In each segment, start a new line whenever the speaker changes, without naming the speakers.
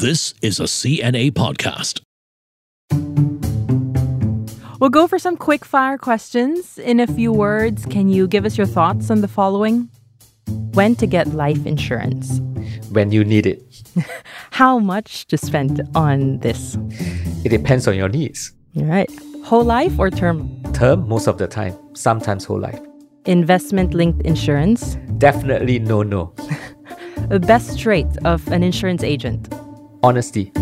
This is a CNA podcast.
We'll go for some quick fire questions. In a few words, can you give us your thoughts on the following? When to get life insurance?
When you need it.
How much to spend on this?
It depends on your needs.
All right. Whole life or term?
Term, most of the time, sometimes whole life.
Investment linked insurance?
Definitely no, no.
The best trait of an insurance agent?
Honesty.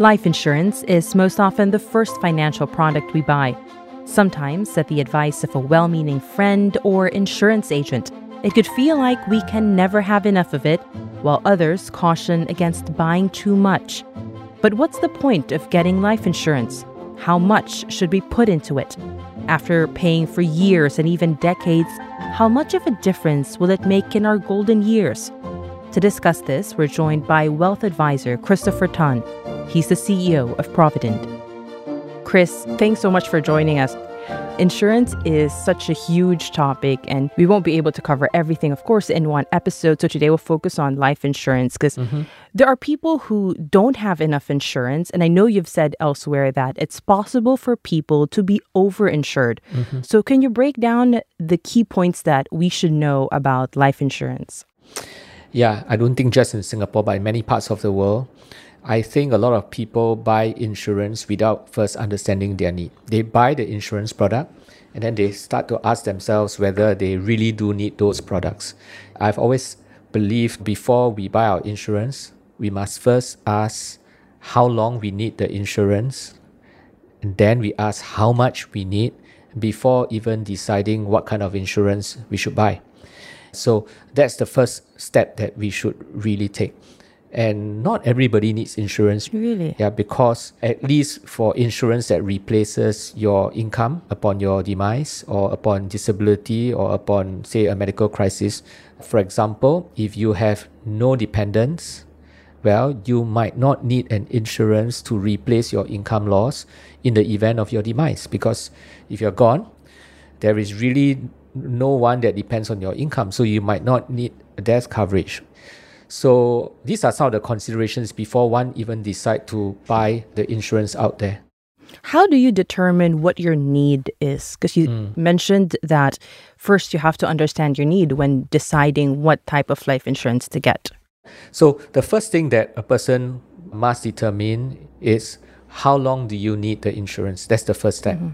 Life insurance is most often the first financial product we buy. Sometimes, at the advice of a well meaning friend or insurance agent, it could feel like we can never have enough of it, while others caution against buying too much. But what's the point of getting life insurance? How much should we put into it? After paying for years and even decades, how much of a difference will it make in our golden years? To discuss this, we're joined by wealth advisor Christopher Tan. He's the CEO of Providend. Chris, thanks so much for joining us. Insurance is such a huge topic, and we won't be able to cover everything, of course, in one episode. So today we'll focus on life insurance because mm-hmm. there are people who don't have enough insurance. And I know you've said elsewhere that it's possible for people to be overinsured. Mm-hmm. So, can you break down the key points that we should know about life insurance?
Yeah, I don't think just in Singapore, but in many parts of the world, I think a lot of people buy insurance without first understanding their need. They buy the insurance product and then they start to ask themselves whether they really do need those products. I've always believed before we buy our insurance, we must first ask how long we need the insurance, and then we ask how much we need before even deciding what kind of insurance we should buy. So that's the first step that we should really take and not everybody needs insurance.
Really?
Yeah, because at least for insurance that replaces your income upon your demise or upon disability or upon, say, a medical crisis. For example, if you have no dependents, well, you might not need an insurance to replace your income loss in the event of your demise because if you're gone, there is really no one that depends on your income. So you might not need death coverage. So these are some of the considerations before one even decide to buy the insurance out there.
How do you determine what your need is? Because you mm. mentioned that first you have to understand your need when deciding what type of life insurance to get.
So the first thing that a person must determine is how long do you need the insurance? That's the first step. Mm-hmm.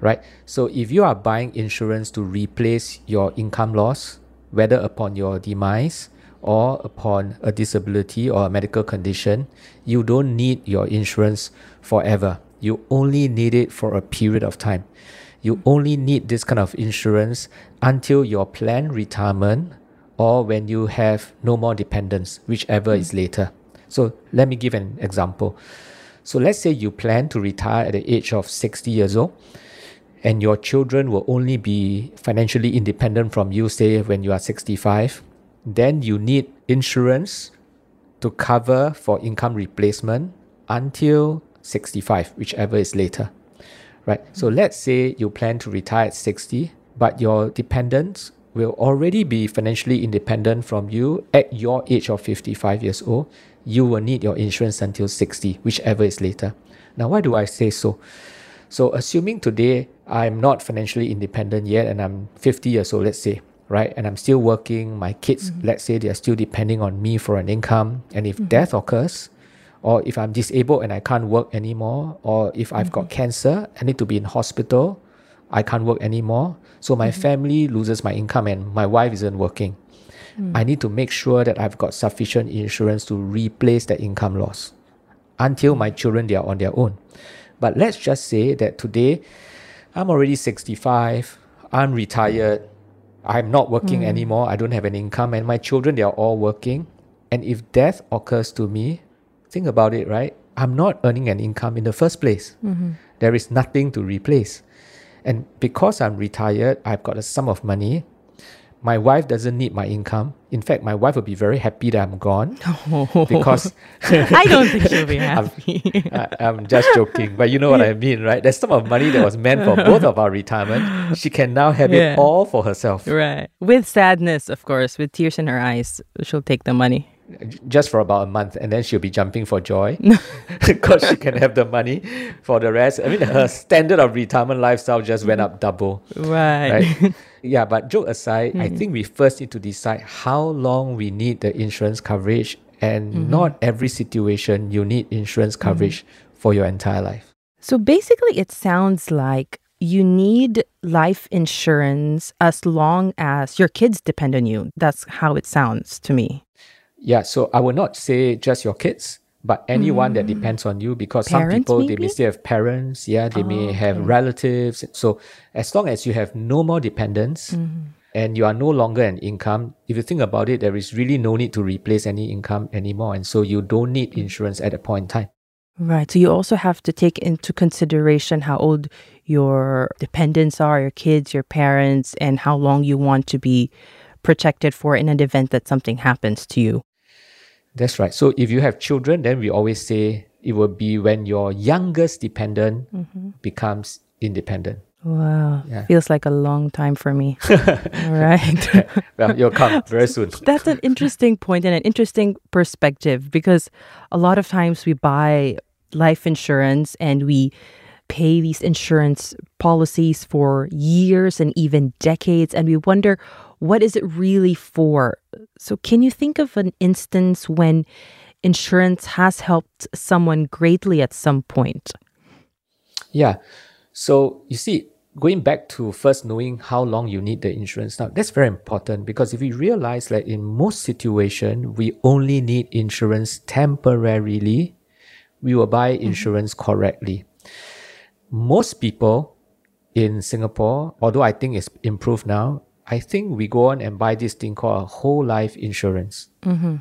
Right? So if you are buying insurance to replace your income loss, whether upon your demise or upon a disability or a medical condition, you don't need your insurance forever. You only need it for a period of time. You only need this kind of insurance until your planned retirement or when you have no more dependents, whichever is later. So let me give an example. So let's say you plan to retire at the age of 60 years old and your children will only be financially independent from you, say, when you are 65 then you need insurance to cover for income replacement until 65, whichever is later. Right? So let's say you plan to retire at 60, but your dependents will already be financially independent from you at your age of 55 years old. You will need your insurance until 60, whichever is later. Now, why do I say so? So, assuming today I'm not financially independent yet and I'm 50 years old, let's say, right? And I'm still working. My kids, mm-hmm. let's say, they're still depending on me for an income. And if mm-hmm. death occurs, or if I'm disabled and I can't work anymore, or if I've got mm-hmm. cancer, I need to be in hospital, I can't work anymore. So my mm-hmm. family loses my income and my wife isn't working. Mm. I need to make sure that I've got sufficient insurance to replace that income loss until my children they are on their own. But let's just say that today I'm already 65, I'm retired, I'm not working mm. anymore. I don't have an income, and my children they are all working. And if death occurs to me, think about it, right? I'm not earning an income in the first place. Mm-hmm. There is nothing to replace. And because I'm retired, I've got a sum of money. My wife doesn't need my income. In fact, my wife will be very happy that I'm gone because
I don't think she'll be
I'm-
happy.
I, I'm just joking, but you know what I mean, right? There's some of money that was meant for both of our retirement. She can now have
Yeah.
it all for herself,
right. With sadness, of course, with tears in her eyes, she'll take the money.
just for about a month, and then she'll be jumping for joy because she can have the money for the rest. I mean, her standard of retirement lifestyle just went up double.
Right.
right? Yeah, but joke aside, I mm-hmm. think we first need to decide how long we need the insurance coverage, and mm-hmm. not every situation you need insurance mm-hmm. coverage for your entire life.
So basically, it sounds like you need life insurance as long as your kids depend on you. That's how it sounds to me.
Yeah, so I would not say just your kids, but anyone that hmm. depends on you because some
Parents,
people they may still have parents, yeah, they may oh, have relatives. So as long as you have no more dependents mm-hmm. and you are no longer an income, if you think about it, there is really no need to replace any income anymore. And so you don't need insurance at a point in time.
Right. So you also have to take into consideration how old your dependents are, your kids, your parents, and how long you want to be protected for in an event that something happens to you.
That's right. So if you have children, then we always say it will be when your youngest dependent mm-hmm. becomes independent.
Wow.
Yeah.
Feels like a long time for me. All right.
Well, you'll come very soon.
That's an interesting point and an interesting perspective because a lot of times we buy life insurance and we pay these insurance policies for years and even decades and we wonder what is it really for so can you think of an instance when insurance has helped someone greatly at some point
Yeah. So you see, going back to first knowing how long you need the insurance now, that's very important because if we realize that in most situations we only need insurance temporarily, we will buy mm-hmm. insurance correctly. Most people in Singapore, although I think it's improved now, I think we go on and buy this thing called a whole life insurance. Mm-hmm.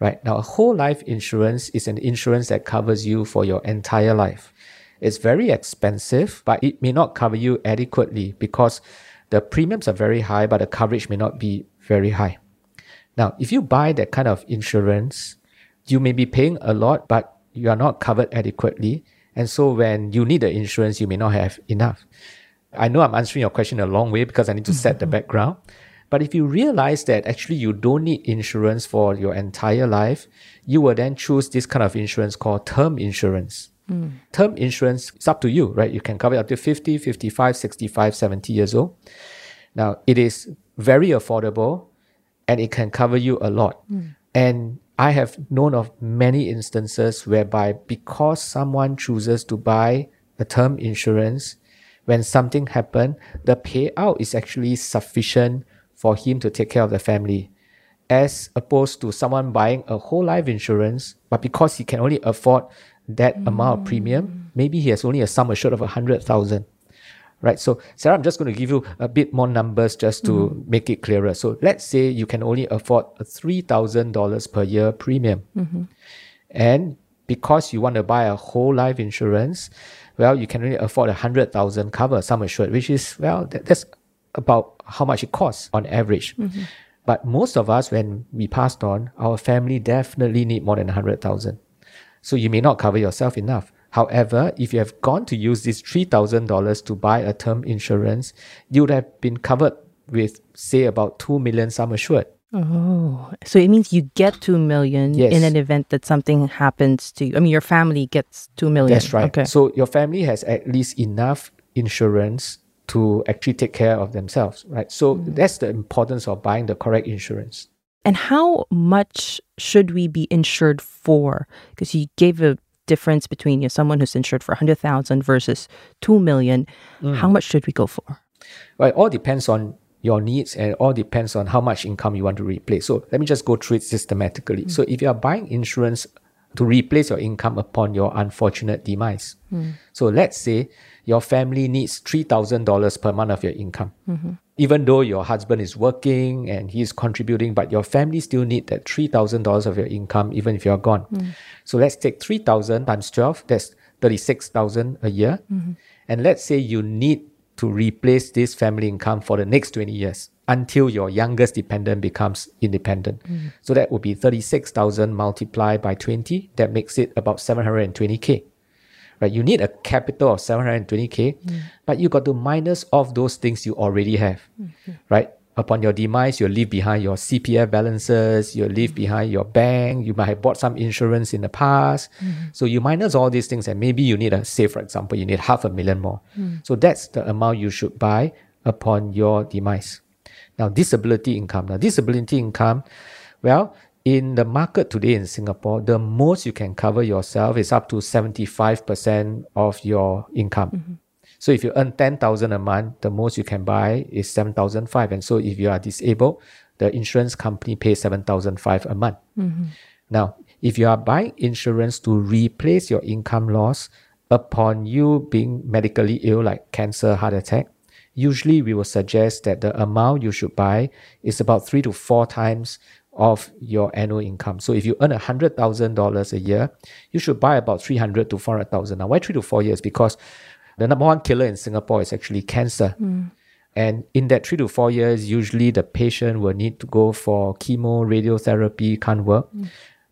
Right now, a whole life insurance is an insurance that covers you for your entire life. It's very expensive, but it may not cover you adequately because the premiums are very high, but the coverage may not be very high. Now, if you buy that kind of insurance, you may be paying a lot, but you are not covered adequately. And so when you need the insurance, you may not have enough. I know I'm answering your question a long way because I need to mm-hmm. set the background. But if you realize that actually you don't need insurance for your entire life, you will then choose this kind of insurance called term insurance. Mm. Term insurance, it's up to you, right? You can cover it up to 50, 55, 65, 70 years old. Now, it is very affordable and it can cover you a lot. Mm. And I have known of many instances whereby because someone chooses to buy a term insurance, when something happened, the payout is actually sufficient for him to take care of the family. As opposed to someone buying a whole life insurance, but because he can only afford that amount of premium, mm. maybe he has only a sum assured of a hundred thousand right? So, Sarah, I'm just going to give you a bit more numbers just to mm-hmm. make it clearer. So, let's say you can only afford a $3,000 per year premium. Mm-hmm. And because you want to buy a whole life insurance, well, you can only afford a 100,000 cover, sum assured, which is, well, that, that's about how much it costs on average. Mm-hmm. But most of us, when we passed on, our family definitely need more than a 100,000. So you may not cover yourself enough. However, if you have gone to use this $3,000 to buy a term insurance, you would have been covered with, say, about 2 million sum assured.
Oh, so it means you get 2 million
Yes.
in an event that something happens to you. I mean, your family gets 2 million.
That's right.
Okay.
So your family has at least enough insurance to actually take care of themselves, right? So that's the importance of buying the correct insurance.
And how much should we be insured for? Because you gave a difference between you know, someone who's insured for 100,000 versus 2 million.
Mm.
How much should we go for?
Well, it all depends on your needs and it all depends on how much income you want to replace. So let me just go through it systematically. Mm. So if you are buying insurance to replace your income upon your unfortunate demise, mm. so let's say your family needs $3,000 per month of your income. Mm-hmm. Even though your husband is working and he's contributing, but your family still need that $3,000 of your income even if you're gone. Mm. So let's take 3,000 times 12, that's 36,000 a year. Mm-hmm. And let's say you need to replace this family income for the next 20 years. until your youngest dependent becomes independent. Mm. So that would be 36,000 multiplied by 20. That makes it about 720K. Right? You need a capital of 720K, mm. but you got to minus off those things you already have. Mm, right? Upon your demise, you'll leave behind your CPF balances, you'll leave mm-hmm. behind your bank, you might have bought some insurance in the past. Mm-hmm. So you minus all these things, and maybe you need a, say, for example, you need half a million more. Mm. So that's the amount you should buy upon your demise. Now, disability income. Now, disability income, well, in the market today in Singapore, the most you can cover yourself is up to 75% of your income. Mm-hmm. So if you earn 10,000 a month, the most you can buy is 7,005. And so if you are disabled, the insurance company pays 7,005 a month. Mm-hmm. Now, if you are buying insurance to replace your income loss upon you being medically ill, like cancer, heart attack, usually we will suggest that the amount you should buy is about three to four times of your annual income. So if you earn $100,000 a year, you should buy about 300 to 400,000. Now, why three to four years? Because the number one killer in Singapore is actually cancer. And in that three to four years, usually the patient will need to go for chemo, radiotherapy, can't work.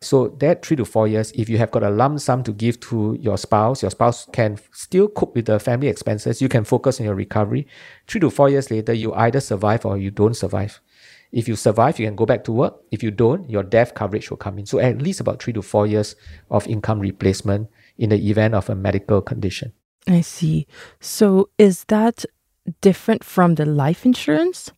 So that three to four years, if you have got a lump sum to give to your spouse, your spouse can still cope with the family expenses. You can focus on your recovery. Three to four years later, you either survive or you don't survive. If you survive, you can go back to work. If you don't, your death coverage will come in. So at least about three to four years of income replacement in the event of a medical condition.
I see. So is that different from the life insurance?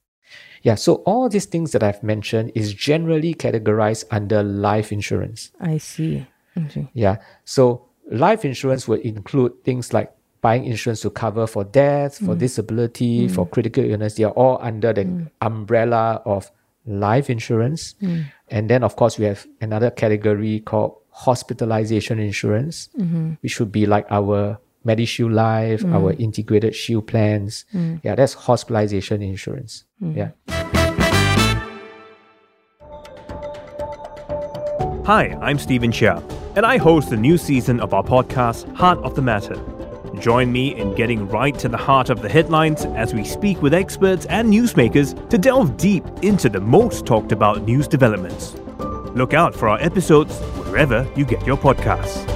Yeah, so all these things that I've mentioned is generally categorized under life insurance.
I see. Okay.
Yeah. So life insurance would include things like buying insurance to cover for death, for mm. disability, for mm. critical illness. They are all under the mm. umbrella of life insurance. And then, of course, we have another category called hospitalization insurance, mm-hmm. which would be like our MediShield Life, mm. our integrated shield plans. Mm. Yeah, that's hospitalization insurance. Mm. Yeah.
Hi, I'm Steven Chia, and I host the new season of our podcast, Heart of the Matter. Join me in getting right to the heart of the headlines as we speak with experts and newsmakers to delve deep into the most talked about news developments. Look out for our episodes wherever you get your podcasts.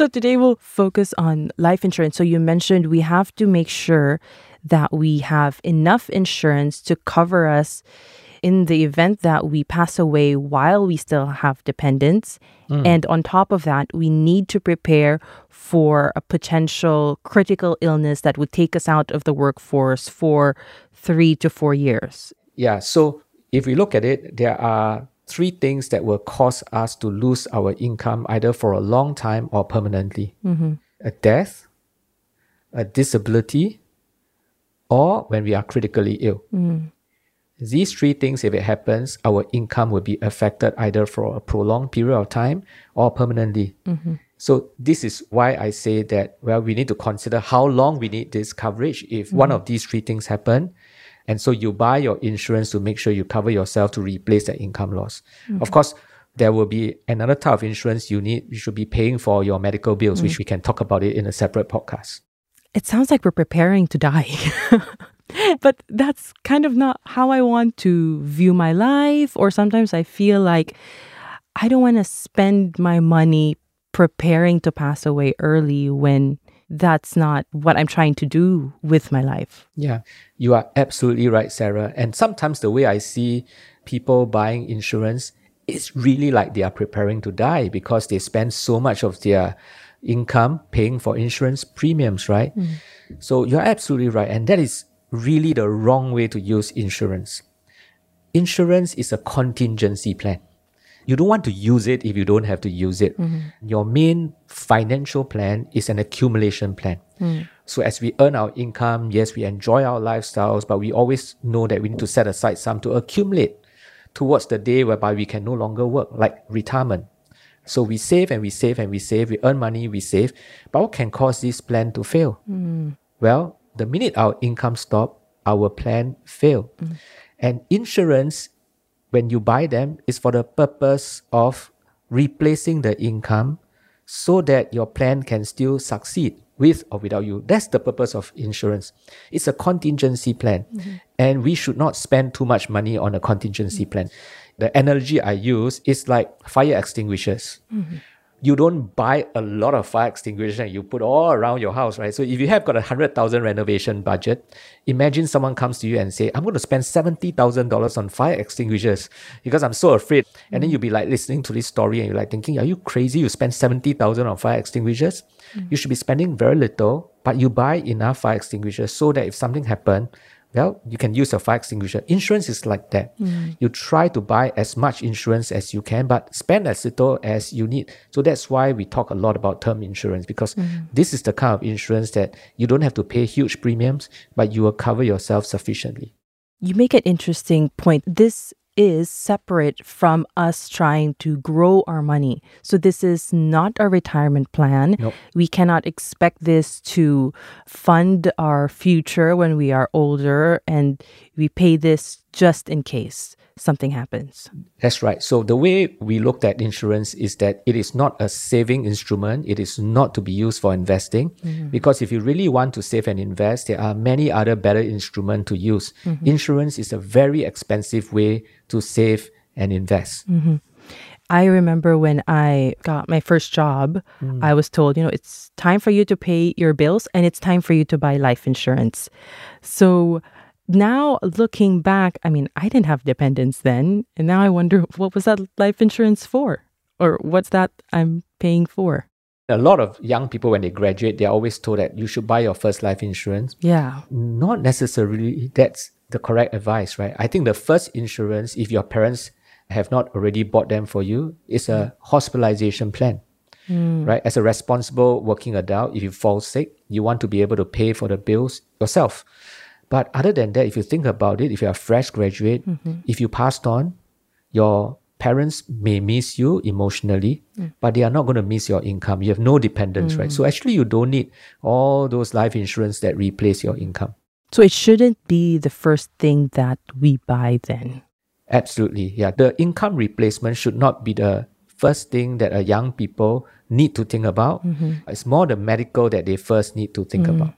So today we'll focus on life insurance. So you mentioned we have to make sure that we have enough insurance to cover us in the event that we pass away while we still have dependents. Hmm. And on top of that, we need to prepare for a potential critical illness that would take us out of the workforce for three to four years.
Yeah. So if we look at it, there are three things that will cause us to lose our income either for a long time or permanently mm-hmm. a death, a disability, or when we are critically ill. Mm-hmm. These three things, if it happens, our income will be affected either for a prolonged period of time or permanently. Mm-hmm. So this is why I say that well, we need to consider how long we need this coverage if one of these three things happen. And so you buy your insurance to make sure you cover yourself to replace that income loss. Of mm. course, there will be another type of insurance you need. You should be paying for your medical bills, which mm. we can talk about it in a separate podcast.
It sounds like we're preparing to die. but that's kind of not how I want to view my life. Or sometimes I feel like I don't want to spend my money preparing to pass away early when that's not what I'm trying to do with my life.
Yeah, you are absolutely right, Sarah. And sometimes the way I see people buying insurance, it's really like they are preparing to die because they spend so much of their income paying for insurance premiums, right? Mm. So you're absolutely right. And that is really the wrong way to use insurance. Insurance is a contingency plan. You don't want to use it if you don't have to use it. Mm-hmm. Your main financial plan is an accumulation plan. Mm. So as we earn our income, yes, we enjoy our lifestyles, but we always know that we need to set aside some to accumulate towards the day whereby we can no longer work, like retirement. So we save and we save and we save, we earn money, we save. But what can cause this plan to fail? Mm. Well, the minute our income stop, our plan fail. Mm. And insurance, when you buy them, is for the purpose of replacing the income so that your plan can still succeed with or without you. That's the purpose of insurance. It's a contingency plan. Mm-hmm. And we should not spend too much money on a contingency mm. plan. The analogy I use is like fire extinguishers mm-hmm. You don't buy a lot of fire extinguishers and you put all around your house, right? So if you have got a hundred thousand renovation budget, imagine someone comes to you and say, "I'm going to spend seventy thousand dollars on fire extinguishers because I'm so afraid." And then mm. you'll be like listening to this story and you're like thinking, "Are you crazy? You spend seventy thousand on fire extinguishers? Mm. You should be spending very little, but you buy enough fire extinguishers so that if something happens." Well, you can use a fire extinguisher. Insurance is like that. Mm. You try to buy as much insurance as you can, but spend as little as you need. So that's why we talk a lot about term insurance because mm. this is the kind of insurance that you don't have to pay huge premiums, but you will cover yourself sufficiently.
You make an interesting point. This is separate from us trying to grow our money. So this is not a retirement plan.
Nope.
We cannot expect this to fund our future when we are older and we pay this just in case something happens.
That's right. So the way we looked at insurance is that it is not a saving instrument. It is not to be used for investing. Mm-hmm. Because if you really want to save and invest, there are many other better instruments to use. Mm-hmm. Insurance is a very expensive way to save and invest. Mm-hmm.
I remember when I got my first job, mm. I was told, you know, it's time for you to pay your bills and it's time for you to buy life insurance. So now looking back, I mean, I didn't have dependents then. And now I wonder, what was that life insurance for? Or what's that I'm paying for?
A lot of young people, when they graduate, they're always told that you should buy your first life insurance.
Yeah.
Not necessarily that's the correct advice, right? I think the first insurance, if your parents have not already bought them for you, is a mm. hospitalization plan. Mm. Right? As a responsible working adult, if you fall sick, you want to be able to pay for the bills yourself. But other than that, if you think about it, if you're a fresh graduate, mm-hmm. if you passed on, your parents may miss you emotionally, mm. but they are not going to miss your income. You have no dependence, right? So mm. actually, you don't need all those life insurance that replace your income.
So it shouldn't be the first thing that we buy then.
Absolutely. Yeah. The income replacement should not be the first thing that a young people need to think about. Mm-hmm. It's more the medical that they first need to think mm. about.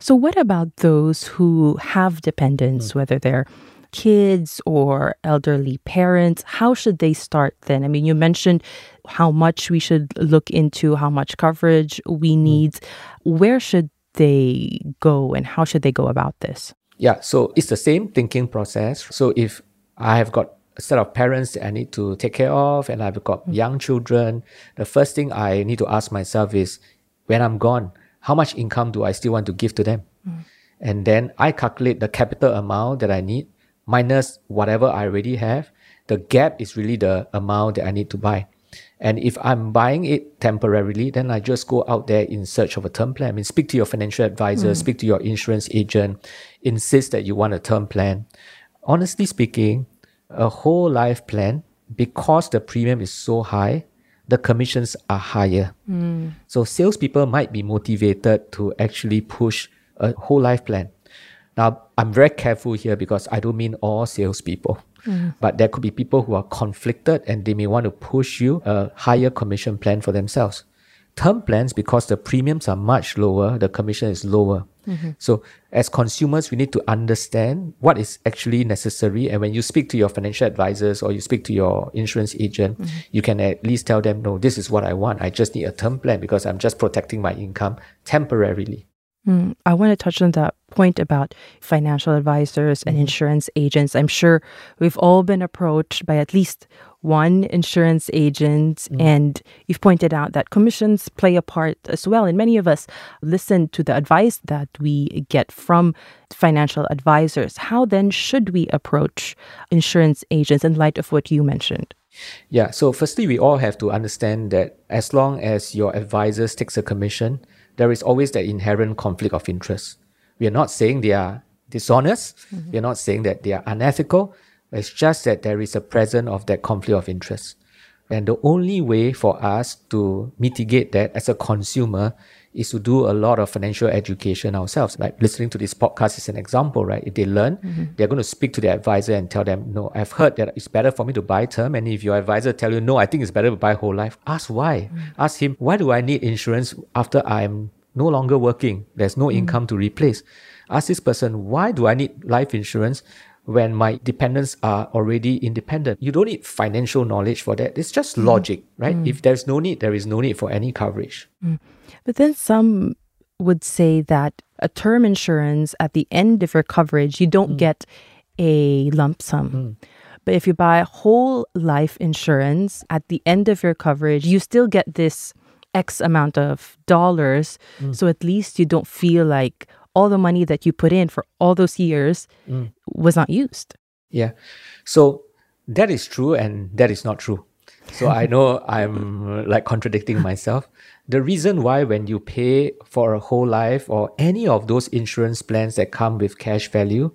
So, what about those who have dependents, hmm. whether they're kids or elderly parents? How should they start then? I mean, you mentioned how much we should look into, how much coverage we hmm. need. Where should they go and how should they go about this?
Yeah, so it's the same thinking process. So if I have got a set of parents that I need to take care of and I've got hmm. young children, the first thing I need to ask myself is when I'm gone, how much income do I still want to give to them? And then I calculate the capital amount that I need minus whatever I already have. The gap is really the amount that I need to buy. And if I'm buying it temporarily, then I just go out there in search of a term plan. I mean, speak to your financial advisor, hmm. speak to your insurance agent, insist that you want a term plan. Honestly speaking, a whole life plan, because the premium is so high, the commissions are higher. Hmm. So salespeople might be motivated to actually push a whole life plan. Now, I'm very careful here because I don't mean all salespeople, hmm. but there could be people who are conflicted and they may want to push you a higher commission plan for themselves. Term plans, because the premiums are much lower, the commission is lower. Mm-hmm. So, as consumers, we need to understand what is actually necessary. And when you speak to your financial advisors or you speak to your insurance agent, mm-hmm. you can at least tell them, no, this is what I want. I just need a term plan because I'm just protecting my income temporarily.
Mm, I want to touch on that point about financial advisors and mm-hmm. insurance agents. I'm sure we've all been approached by at least one insurance agent, mm. and you've pointed out that commissions play a part as well. And many of us listen to the advice that we get from financial advisors. How then should we approach insurance agents in light of what you mentioned?
Yeah, so firstly, we all have to understand that as long as your advisors takes a commission, there is always that inherent conflict of interest. We are not saying they are dishonest. Mm-hmm. We are not saying that they are unethical. It's just that there is a presence of that conflict of interest. And the only way for us to mitigate that as a consumer is to do a lot of financial education ourselves. Like listening to this podcast is an example, right? If they learn, mm-hmm. they're going to speak to their advisor and tell them, no, I've heard that it's better for me to buy term. And if your advisor tell you, no, I think it's better to buy whole life, ask why. Mm. Ask him, why do I need insurance after I'm no longer working, there's no mm. income to replace. Ask this person, why do I need life insurance when my dependents are already independent? You don't need financial knowledge for that. It's just mm. logic, right? Mm. If there's no need, there is no need for any coverage. Mm.
But then some would say that a term insurance at the end of your coverage, you don't get a lump sum. But if you buy whole life insurance at the end of your coverage, you still get this X amount of dollars. So at least you don't feel like all the money that you put in for all those years was not used.
Yeah. So that is true and that is not true. So I know I'm like contradicting myself. The reason why when you pay for a whole life or any of those insurance plans that come with cash value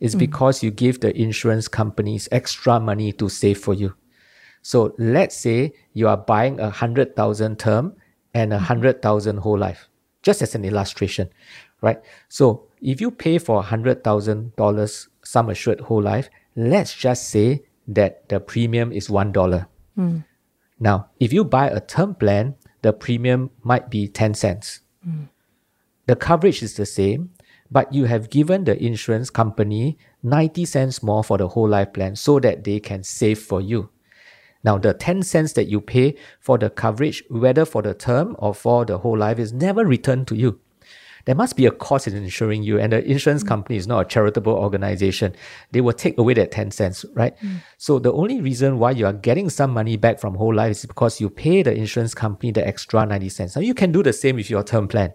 is mm. because you give the insurance companies extra money to save for you. So let's say you are buying a hundred thousand term and a mm-hmm. hundred thousand whole life, just as an illustration, right? So if you pay for a hundred thousand dollars sum assured whole life, let's just say that the premium is one dollar. Hmm. Now, if you buy a term plan, the premium might be 10 cents. Hmm. The coverage is the same, but you have given the insurance company 90 cents more for the whole life plan so that they can save for you. Now, the 10 cents that you pay for the coverage, whether for the term or for the whole life, is never returned to you. There must be a cost in insuring you, and the insurance mm. company is not a charitable organization. They will take away that 10 cents, right? Mm. So, the only reason why you are getting some money back from whole life is because you pay the insurance company the extra 90 cents. Now, you can do the same with your term plan.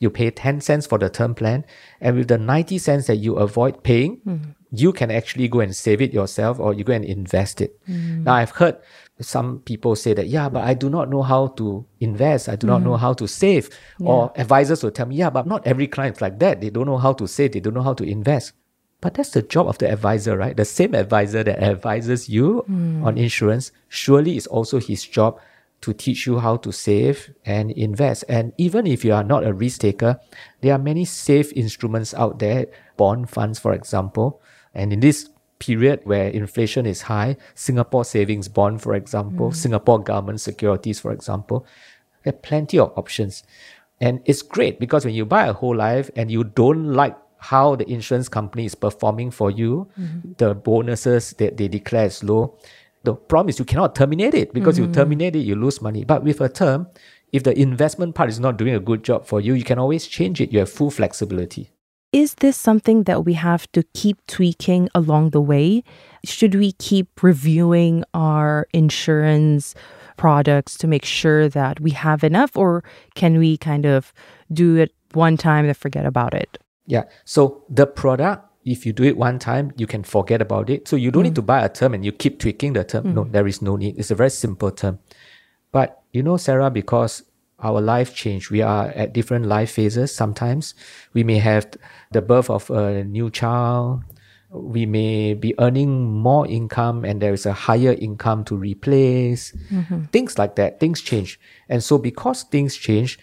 You pay 10 cents for the term plan, and with the 90 cents that you avoid paying, mm. you can actually go and save it yourself or you go and invest it. Now, I've heard some people say that, yeah, but I do not know how to invest. I do not know mm-hmm. how to save. Or advisors will tell me, yeah, but not every client is like that. They don't know how to save, they don't know how to invest. But that's the job of the advisor, right? The same advisor that advises you hmm. on insurance, surely is also his job to teach you how to save and invest. And even if you are not a risk taker, there are many safe instruments out there, bond funds, for example. And in this period where inflation is high, Singapore savings bond, for example, hmm. Singapore government securities, for example, there are plenty of options. And it's great because when you buy a whole life and you don't like how the insurance company is performing for you, mm-hmm. the bonuses that they declare is low. The problem is you cannot terminate it because you mm-hmm. terminate it, you lose money. But with a term, if the investment part is not doing a good job for you, you can always change it. You have full flexibility.
Is this something that we have to keep tweaking along the way? Should we keep reviewing our insurance products to make sure that we have enough, or can we kind of do it one time and forget about it?
Yeah. So the product, if you do it one time, you can forget about it. So you don't need mm. to buy a term and you keep tweaking the term. No, mm. there is no need. It's a very simple term. But you know, Sarah, because our life change, we are at different life phases. Sometimes we may have the birth of a new child. We may be earning more income and there is a higher income to replace. Mm-hmm. Things like that. Things change. And so because things change,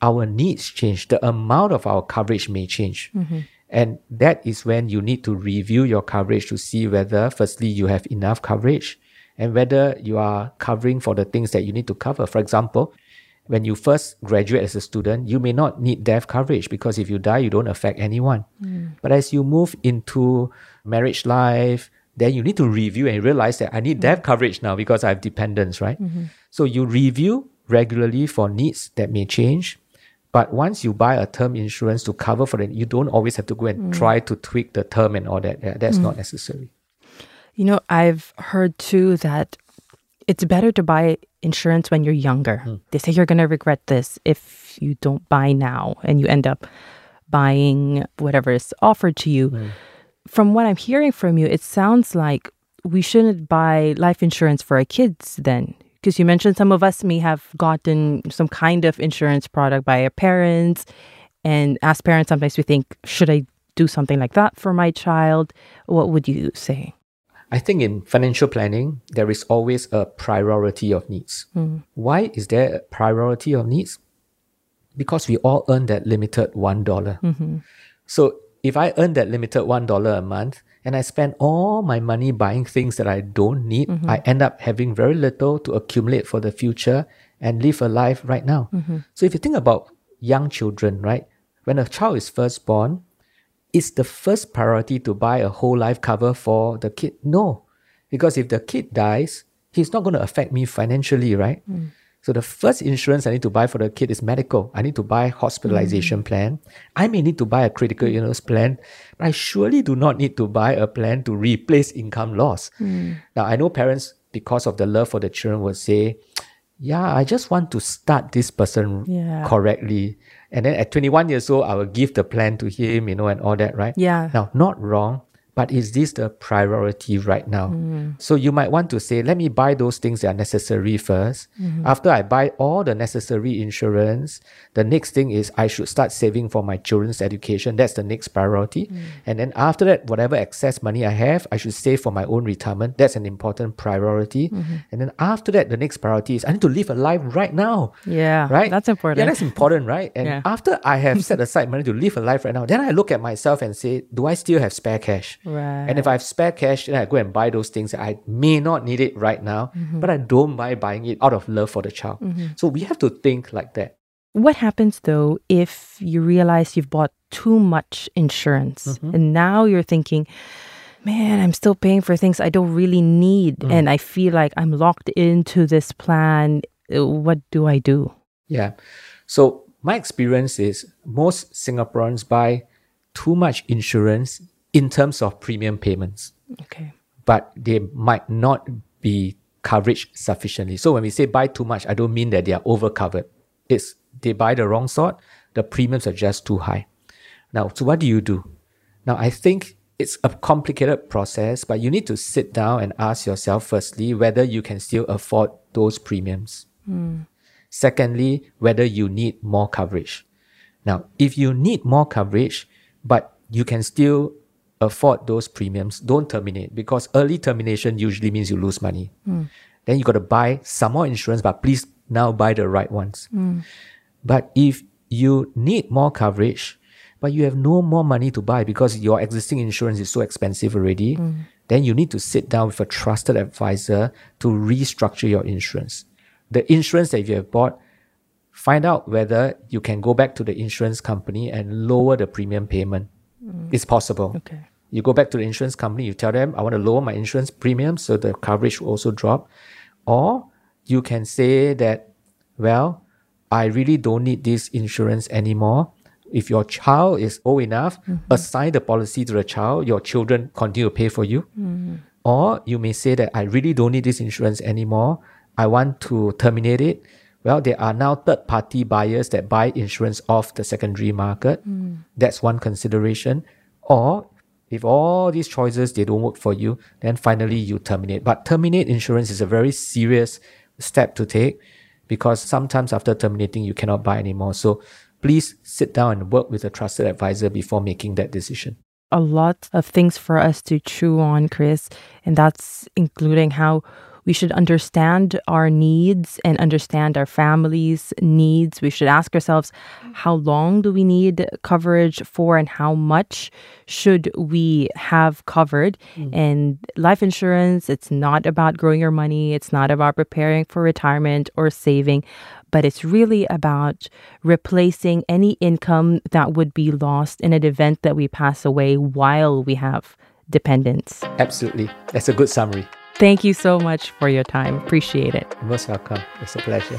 our needs change. The amount of our coverage may change. Mm-hmm. And that is when you need to review your coverage to see whether, firstly, you have enough coverage and whether you are covering for the things that you need to cover. For example, when you first graduate as a student, you may not need death coverage because if you die, you don't affect anyone. Mm. But as you move into marriage life, then you need to review and realize that I need mm. death coverage now because I have dependents, right? Mm-hmm. So you review regularly for needs that may change. But once you buy a term insurance to cover for it, you don't always have to go and mm. try to tweak the term and all that. That's not necessary.
You know, I've heard too that it's better to buy insurance when you're younger. Hmm. They say you're going to regret this if you don't buy now and you end up buying whatever is offered to you. Hmm. From what I'm hearing from you, it sounds like we shouldn't buy life insurance for our kids then. Because you mentioned some of us may have gotten some kind of insurance product by our parents. And as parents, sometimes we think, should I do something like that for my child? What would you say?
I think in financial planning, there is always a priority of needs. Hmm. Why is there a priority of needs? Because we all earn that limited $1. dollar. Mm-hmm. So if I earn that limited $1 a month and I spend all my money buying things that I don't need, mm-hmm. I end up having very little to accumulate for the future and live a life right now. Mm-hmm. So if you think about young children, right? When a child is first born, is the first priority to buy a whole life cover for the kid? No. Because if the kid dies, he's not going to affect me financially, right? Hmm. So the first insurance I need to buy for the kid is medical. I need to buy hospitalization hmm. plan. I may need to buy a critical illness plan, but I surely do not need to buy a plan to replace income loss. Hmm. Now I know parents, because of the love for the children, will say, "Yeah, I just want to start this person
Yeah.
correctly." And then at 21 years old, I will give the plan to him, you know, and all that, right?
Yeah.
Now, not wrong, but is this the priority right now?
Mm.
So you might want to say, let me buy those things that are necessary 1st
Mm-hmm.
After I buy all the necessary insurance, the next thing is I should start saving for my children's education. That's the next priority.
Mm.
And then after that, whatever excess money I have, I should save for my own retirement. That's an important priority.
Mm-hmm.
And then after that, the next priority is I need to live a life right now.
Yeah,
Right?
that's important.
Yeah, that's important, right? And
Yeah.
after I have set aside money to live a life right now, then I look at myself and say, do I still have spare cash?
Right.
And if I have spare cash, then I go and buy those things that I may not need it right now,
Mm-hmm.
but I don't mind buying it out of love for the child. So we have to think like that.
What happens though if you realize you've bought too much insurance
Mm-hmm.
and now you're thinking, man, I'm still paying for things I don't really need
Mm.
and I feel like I'm locked into this plan. Uh, What do I do?
Yeah. So my experience is most Singaporeans buy too much insurance in terms of premium payments.
Okay.
but they might not be coverage sufficiently. So when we say buy too much, I don't mean that they are over covered. It's they buy the wrong sort, the premiums are just too high. Now, so what do you do? Now, I think it's a complicated process, but you need to sit down and ask yourself firstly whether you can still afford those premiums. Hmm. Secondly, whether you need more coverage. Now, if you need more coverage, but you can still afford those premiums, don't terminate because early termination usually means you lose money. Hmm. Then you got to buy some more insurance, but please now buy the right ones. Hmm. But if you need more coverage, but you have no more money to buy because your existing insurance is so expensive already, hmm. then you need to sit down with a trusted advisor to restructure your insurance. The insurance that you have bought, find out whether you can go back to the insurance company and lower the premium payment. It's possible.
Okay.
You go back to the insurance company, you tell them, I want to lower my insurance premium so the coverage will also drop. Or you can say that, well, I really don't need this insurance anymore. If your child is old enough, mm-hmm. assign the policy to the child, your children continue to pay for you. Mm-hmm. Or you may say that I really don't need this insurance anymore. I want to terminate it. Well, there are now third party buyers that buy insurance off the secondary market. Mm. That's one consideration. Or if all these choices they don't work for you, then finally you terminate. But terminate insurance is a very serious step to take because sometimes after terminating you cannot buy anymore. So please sit down and work with a trusted advisor before making that decision.
a lot of things for us to chew on, Chris, and that's including how we should understand our needs and understand our families' needs. We should ask ourselves how long do we need coverage for and how much should we have covered? Mm. And life insurance, it's not about growing your money, it's not about preparing for retirement or saving, but it's really about replacing any income that would be lost in an event that we pass away while we have dependents.
Absolutely. That's a good summary.
Thank you so much for your time. Appreciate it.
Most welcome. It's a pleasure.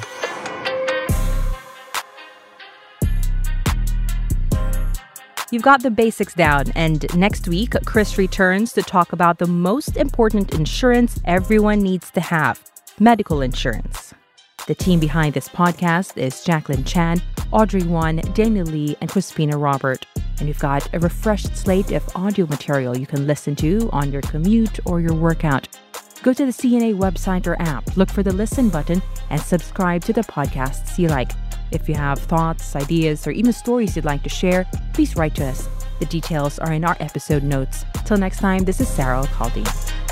You've got the basics down, and next week, Chris returns to talk about the most important insurance everyone needs to have medical insurance. The team behind this podcast is Jacqueline Chan, Audrey Wan, Daniel Lee, and Crispina Robert. And you've got a refreshed slate of audio material you can listen to on your commute or your workout. Go to the CNA website or app, look for the listen button, and subscribe to the podcasts you like. If you have thoughts, ideas, or even stories you'd like to share, please write to us. The details are in our episode notes. Till next time, this is Sarah Caldine.